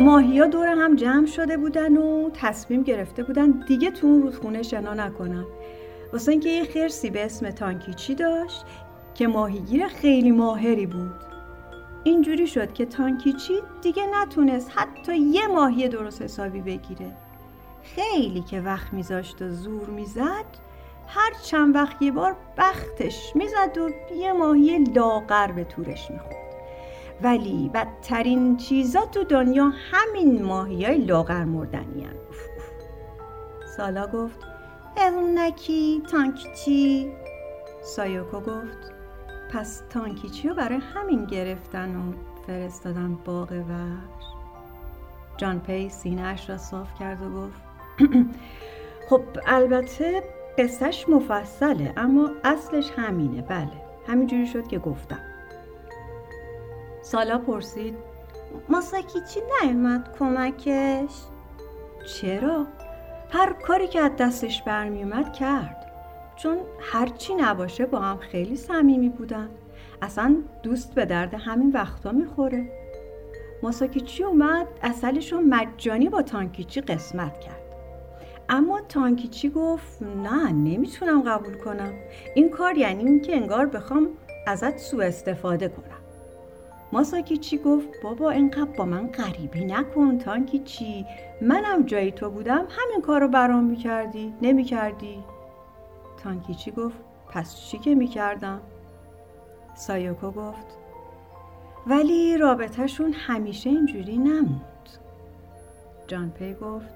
ماهیا دور هم جمع شده بودن و تصمیم گرفته بودن دیگه تو اون رودخونه شنا نکنن. واسه اینکه یه خرسی به اسم تانکیچی داشت؟ که ماهیگیر خیلی ماهری بود. اینجوری شد که تانکیچی دیگه نتونست حتی یه ماهی درست حسابی بگیره. خیلی که وقت میذاشت و زور می‌زد هر چند وقت یه بار بختش می‌زد و یه ماهی لاغر به تورش می‌خورد. ولی بدترین چیزا تو دنیا همین ماهی های لاغر مردنی سالا گفت هرونکی تانکیچی سایوکو گفت پس تانکیچی رو برای همین گرفتن و فرستادن باغ وحش جان پی سینهاش را صاف کرد و گفت خب البته قصهش مفصله اما اصلش همینه بله. همینجوری شد که گفتم. سالا پرسید ماساکیچی نیومد کمکش؟ چرا؟ هر کاری که از دستش برمیومد کرد. چون هرچی نباشه با هم خیلی صمیمی بودن. اصلا دوست به درد همین وقتا می‌خوره. ماساکیچی اومد؟ اصلش رو مجانی با تانکیچی قسمت کرد. اما تانکیچی گفت نه نمی‌تونم قبول کنم. این کار یعنی اینکه انگار بخوام ازت سوء استفاده کنم. ماساکیچی گفت بابا اینقدر با من غریبی نکن تانکیچی؟ منم جای تو بودم همین کار رو برام می‌کردی نمی‌کردی؟ تانکیچی گفت پس چی که می‌کردم؟ سایوکو گفت ولی رابطهشون همیشه اینجوری نموند. جانپی گفت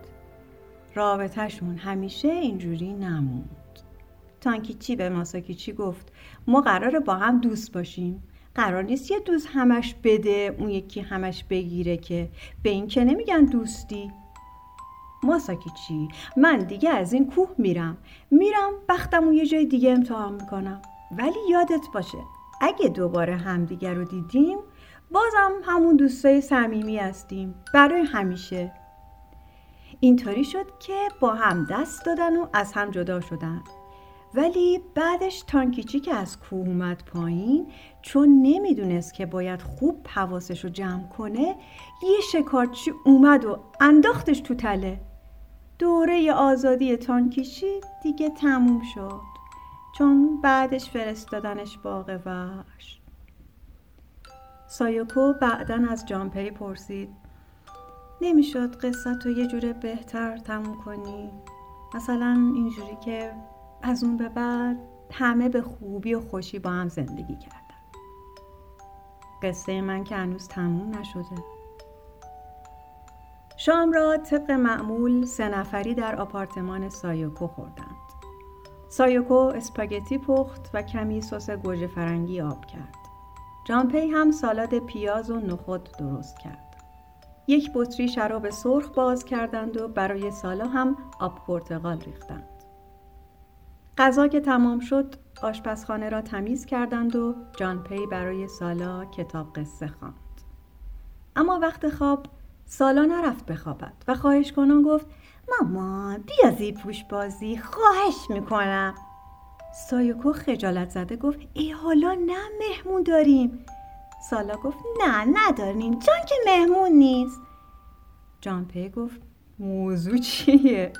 رابطهشون همیشه اینجوری نموند. تانکیچی به ماساکیچی گفت ما قراره با هم دوست باشیم. قرار نیست یه دوست همش بده اون یکی همش بگیره که. به این که نمیگن دوستی. ماساکی چی؟ من دیگه از این کوه میرم. میرم بختم یه جای دیگه امتحان می‌کنم. ولی یادت باشه اگه دوباره همدیگه رو دیدیم بازم همون دوستای صمیمی هستیم. برای همیشه. اینطوری شد که با هم دست دادن و از هم جدا شدن. ولی بعدش تانکیچی که از کوه اومد پایین چون نمی‌دونست که باید خوب حواسش رو جمع کنه یه شکارچی اومد و انداختش تو تله. دوره آزادی تانکیچی دیگه تموم شد چون بعدش فرستادنش باغ وحش. سایوکو بعدا از جامپی پرسید نمی‌شد قصت رو یه جوره بهتر تموم کنی؟ مثلا اینجوری که از اون به بعد همه به خوبی و خوشی با هم زندگی کردن. قصه من که هنوز تموم نشده. شام را طبق معمول سه نفری در آپارتمان سایوکو خوردند. سایوکو اسپاگتی پخت و کمی سس گوجه فرنگی آب کرد. جامپی هم سالاد پیاز و نخود درست کرد. یک بطری شراب سرخ باز کردند و برای سالا هم آب پرتقال ریختند. غذا که تمام شد آشپزخانه را تمیز کردند و جان پی برای سالا کتاب قصه خواند. اما وقت خواب سالا نرفت بخوابد و خواهش کنان گفت مامان بیا زیر پوش بازی خواهش می‌کنم سایوکو خجالت زده گفت ای حالا نه مهمون داریم سالا گفت نه نداریم جان که مهمون نیست جانپه گفت موضوع چیه؟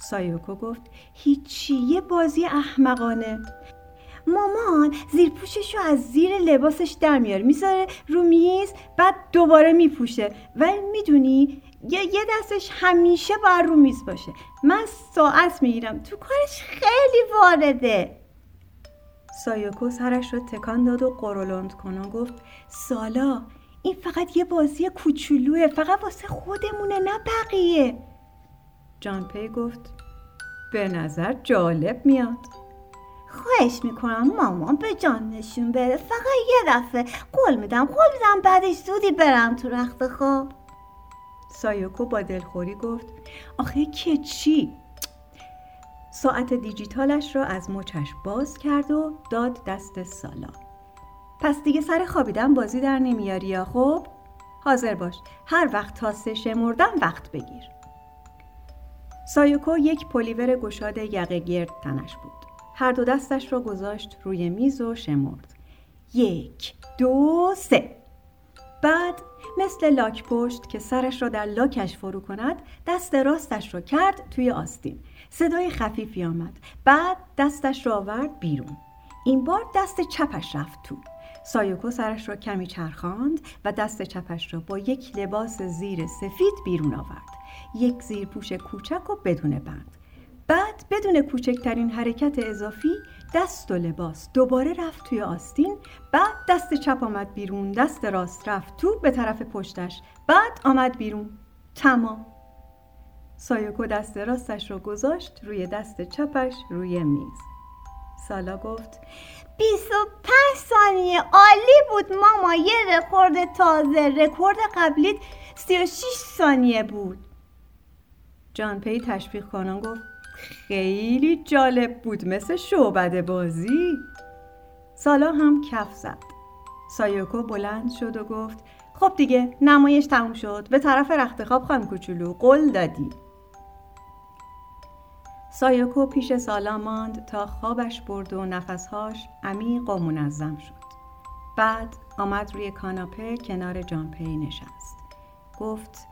سایوکو گفت هیچی یه بازی احمقانه. مامان زیر پوشش رو از زیر لباسش در میاره می‌ذاره رو میز بعد دوباره میپوشه. ولی می‌دونی یه, دستش همیشه بر رو میز باشه. من ساعت می‌گیرم. تو کارش خیلی وارده. سایوکو سرش رو تکان داد و قرولند کنان گفت سالا این فقط یه بازی کوچولوه. فقط واسه خودمونه نه بقیه. جانپی گفت به نظر جالب میاد. خواهش می‌کنم مامان به جان نشون بده. فقط یه دفعه. قول میدم قول میدم بعدش زودی برم تو رخت خواب. سایوکو با دلخوری گفت آخه که چی؟ ساعت دیجیتالش را از مچش باز کرد و داد دست سالا. پس دیگه سر خوابیدن بازی در نمیاری یا خب؟ حاضر باش. هر وقت تا سه شمردم وقت بگیر. سایوکو یک پلیور گشاد یقه گرد تنش بود. هر دو دستش را گذاشت روی میز و شمرد. یک دو سه. بعد مثل لاک پشت که سرش را در لاکش فرو کند دست راستش را کرد توی آستین. صدای خفیفی آمد. بعد دستش را آورد بیرون. این بار دست چپش رفت تو. سایوکو سرش را کمی چرخاند و دست چپش را با یک لباس زیر سفید بیرون آورد. یک زیرپوش کوچک و بدون بند. بعد بدون کوچکترین حرکت اضافی دست و لباس دوباره رفت توی آستین بعد دست چپ آمد بیرون دست راست رفت تو به طرف پشتش بعد آمد بیرون. تمام. سایوکو دست راستش رو گذاشت روی دست چپش روی میز. سالا گفت 25 ثانیه عالی بود ماما یه رکورد تازه. رکورد قبلیت 36 ثانیه بود. جان پی تشویق کنان گفت خیلی جالب بود مثل شعبده بازی. سالا هم کف زد. سایوکو بلند شد و گفت خب دیگه نمایش تموم شد. به طرف رخت خواب خواهم کوچولو قول دادی. سایوکو پیش سالا ماند تا خوابش برد و نفسهاش عمیق و منظم شد. بعد آمد روی کاناپه کنار جانپی نشست. گفت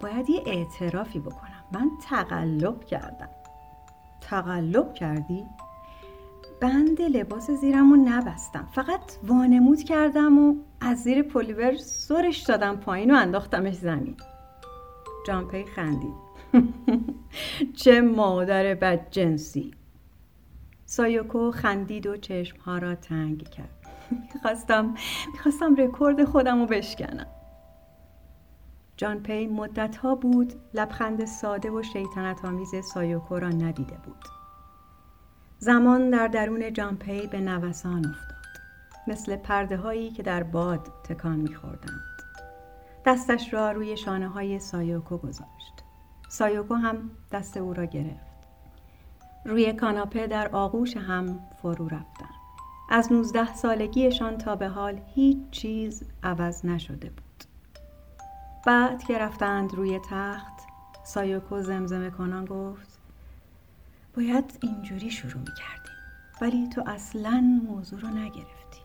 باید یه اعترافی بکنم. من تقلب کردم. تقلب کردی؟ بند لباس زیرم نبستم. فقط وانمود کردم و از زیر پلیور سرش دادم پایین و انداختمش زمین. جانپی خندید. چه مادر بد جنسی سایوکو خندید و چشمها را تنگ کرد. می‌خواستم می‌خواستم رکورد خودم رو بشکنم. جان پی مدت ها بود لبخند ساده و شیطنت آمیز سایوکو را ندیده بود. زمان در درون جان پی به نوسان افتاد. مثل پرده هایی که در باد تکان میخوردند. دستش را روی شانه های سایوکو گذاشت. سایوکو هم دست او را گرفت. روی کاناپه در آغوش هم فرو رفتند. از نوزده سالگیشان تا به حال هیچ چیز عوض نشده بود. بعد که رفتند روی تخت سایوکو زمزمه کنان گفت باید اینجوری شروع می کردیم ولی تو اصلا موضوع رو نگرفتی.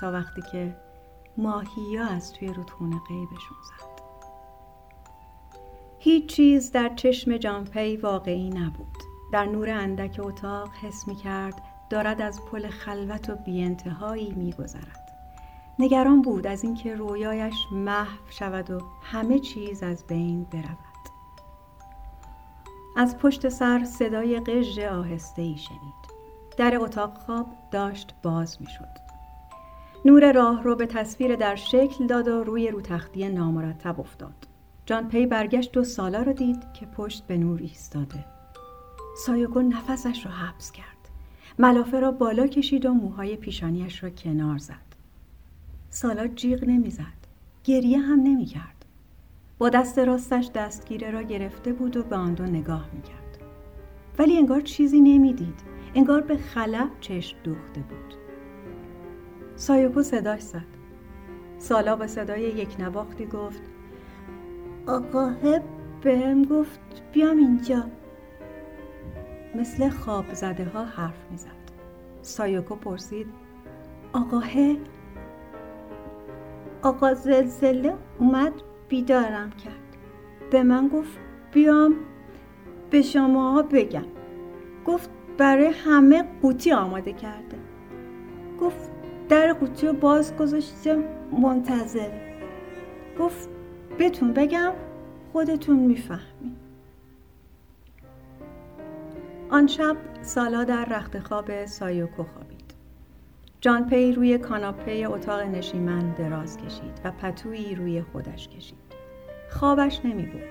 تا وقتی که ماهی از توی رودخونه قیبشون زد. هیچ چیز در چشم جانپی واقعی نبود. در نور اندک اتاق حس می کرد دارد از پل خلوت و بیانتهایی می گذرد. نگران بود از اینکه رویایش محو شود و همه چیز از بین برود. از پشت سر صدای قژ آهسته ای شنید. در اتاق خواب داشت باز می شد نور راه رو به تصویر در شکل داد و روی رو تختی نامرتب افتاد. جان پی برگشت و سالا را دید که پشت به نور ایستاده. سایوکو نفسش را حبس کرد. ملافه را بالا کشید و موهای پیشانیش را کنار زد. سالا جیغ نمی‌زد. گریه هم نمی‌کرد. با دست راستش دستگیره را گرفته بود و به آن دو نگاه می‌کرد. ولی انگار چیزی نمی‌دید. انگار به خلب چشم دوخته بود. سایوکو صداش زد. سالا با صدای یک نواختی گفت آقاه بهم گفت بیام اینجا. مثل خواب زده ها حرف می‌زد. سایوکو پرسید آقاه آقا زلزله اومد بیدارم کرد. به من گفت بیام به شما بگم. گفت برای همه قوطی آماده کرده. گفت در قوطی رو باز گذاشته منتظر. گفت بهتون بگم خودتون می‌فهمید آن شب سالا در رخت خواب سایوکو جان پی روی کاناپه اتاق نشیمن دراز کشید و پتویی روی خودش کشید. خوابش نمی بود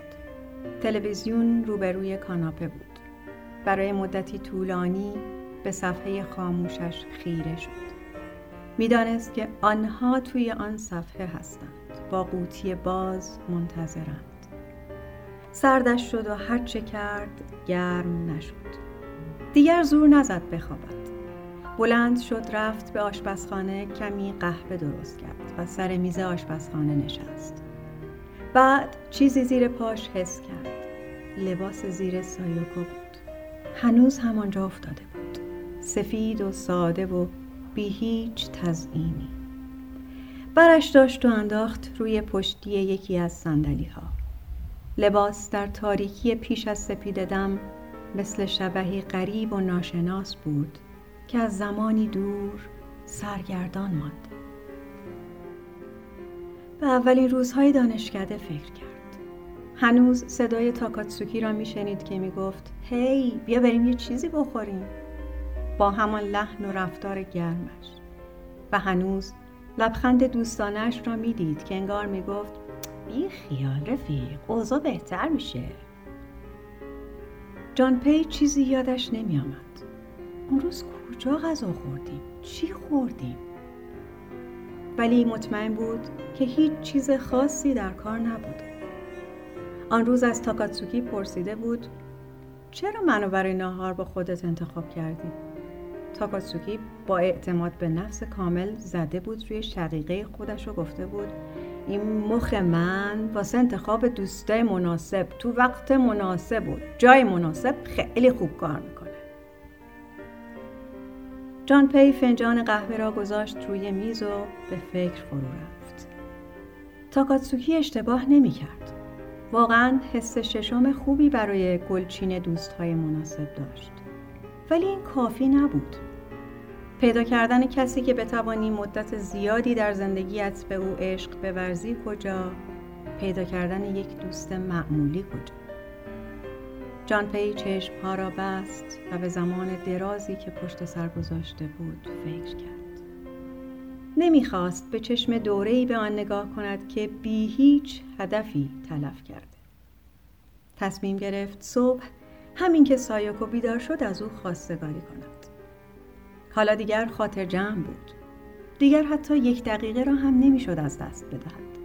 تلویزیون روبروی کاناپه بود. برای مدتی طولانی به صفحه خاموشش خیره شد. می‌دانست که آنها توی آن صفحه هستند. با قوطی باز منتظرند. سردش شد و هرچه کرد گرم نشد. دیگر زور نزد بخوابد. بلند شد رفت به آشپزخانه کمی قهوه درست کرد و سر میز آشپزخانه نشست. بعد چیزی زیر پاش حس کرد. لباس زیر سایوکو بود. هنوز همانجا افتاده بود. سفید و ساده و بی هیچ تزئینی. برش داشت و انداخت روی پشتی یکی از سندلی ها لباس در تاریکی پیش از سپید دم مثل شبهی غریب و ناشناس بود. که از زمانی دور سرگردان ماند. به اولین روزهای دانشکده فکر کرد. هنوز صدای تاکاتسوکی را میشنید که می‌گفت هی بیا بریم یه چیزی بخوریم. با همان لحن و رفتار گرمش. و هنوز لبخند دوستانش را می‌دید که انگار می‌گفت بی خیال رفیق اوضاع بهتر میشه. جان پی چیزی یادش نمی آمد. اون روز کجا غذا خوردیم؟ چی خوردیم؟ ولی مطمئن بود که هیچ چیز خاصی در کار نبوده. آن روز از تاکاتسوکی پرسیده بود چرا منو برای ناهار با خودت انتخاب کردی؟ تاکاتسوکی با اعتماد به نفس کامل زده بود روی شقیقه خودش و گفته بود این مخ من واسه انتخاب دوستای مناسب تو وقت مناسب و جای مناسب خیلی خوب کار می‌کنه جان پی فنجان قهوه را گذاشت روی میز و به فکر فرو رفت. تاکاتسوکی اشتباه نمی کرد. واقعا حس ششم خوبی برای گلچین دوستهای مناسب داشت. ولی این کافی نبود. پیدا کردن کسی که بتوانی مدت زیادی در زندگیت به او عشق بورزی کجا؟ پیدا کردن یک دوست معمولی کجا؟ جان پی چشم ها را بست و به زمان درازی که پشت سر گذاشته بود فکر کرد. نمی‌خواست به چشم دوره‌ای به آن نگاه کند که بی هیچ هدفی تلف کرده. تصمیم گرفت صبح همین که سایوکو بیدار شد از او خواستگاری کند. حالا دیگر خاطر جمع بود. دیگر حتی یک دقیقه را هم نمی‌شد از دست بدهد.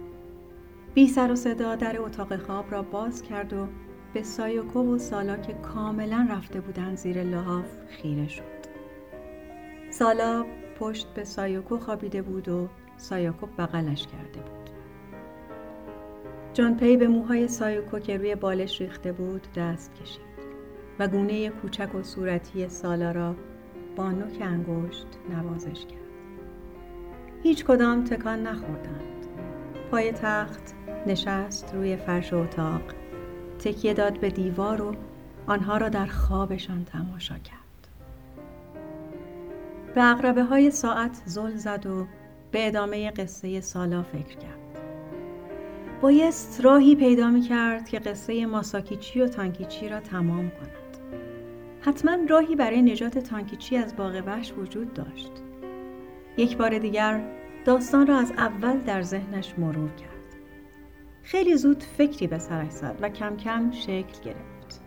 بی سر و صدا در اتاق خواب را باز کرد و به سایوکو و سالا که کاملا رفته بودند زیر لحاف خیره شد. سالا پشت به سایوکو خوابیده بود و سایوکو بغلش کرده بود. جان پی به موهای سایوکو که روی بالش ریخته بود دست کشید و گونه کوچک و صورتی سالا را با نوک انگشت نوازش کرد. هیچ کدام تکان نخوردند. پای تخت نشست روی فرش اتاق تکیه داد به دیوار و آنها را در خوابشان تماشا کرد. به اقربه های ساعت زل زد و به ادامه قصه سالا فکر کرد. بایست راهی پیدا می کرد که قصه ماساکیچی و تانکیچی را تمام کند. حتما راهی برای نجات تانکیچی از باغ وحش وجود داشت. یک بار دیگر داستان را از اول در ذهنش مرور کرد. خیلی زود فکری به سرش زد و کم کم شکل گرفت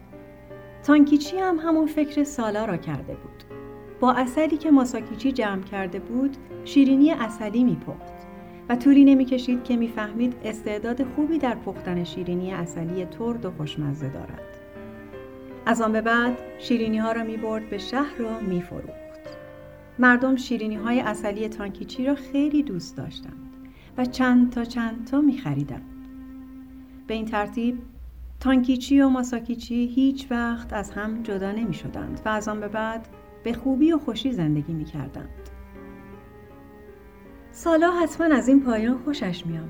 تانکیچی هم همون فکر سالا را کرده بود با اصلی که ماساکیچی جمع کرده بود شیرینی اصلی میپخت و طولی نمی‌کشید که می‌فهمید استعداد خوبی در پختن شیرینی اصلی ترد و خوشمزه دارد از آن به بعد شیرینی ها را می برد به شهر و می فروخت. مردم شیرینی های اصلی تانکیچی را خیلی دوست داشتند و چند تا چند تا می خریدند. به این ترتیب تانکیچی و ماساکیچی هیچ وقت از هم جدا نمی شدند و از آن به بعد به خوبی و خوشی زندگی می کردند. سالا حتما از این پایان خوشش می آمد.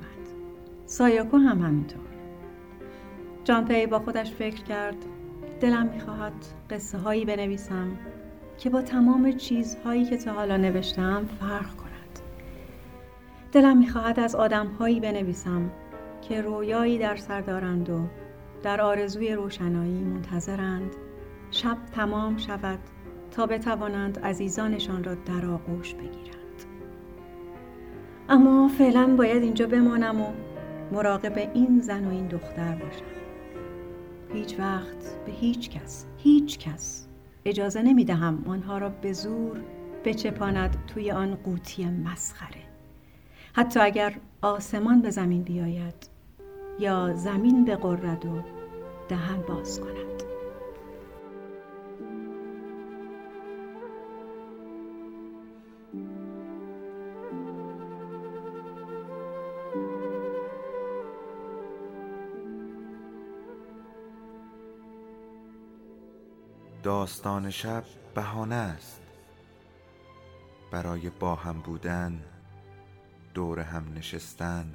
سایاکو هم همینطور. جانپی با خودش فکر کرد دلم می‌خواهد قصه هایی بنویسم که با تمام چیزهایی که تا حالا نوشتم فرق کند. دلم می‌خواهد از آدم هایی بنویسم که رویایی در سر دارند و در آرزوی روشنایی منتظرند. شب تمام شود تا بتوانند عزیزانشان را در آغوش بگیرند. اما فعلا باید اینجا بمانم و مراقب این زن و این دختر باشم. هیچ وقت به هیچ کس هیچ کس اجازه نمی دهم آنها را به زور بچپاند توی آن قوطی مسخره. حتی اگر آسمان به زمین بیاید یا زمین بقرد و دهن باز کند. داستان شب بهانه است. برای با هم بودن دور هم نشستن.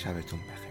شبتون بخیر.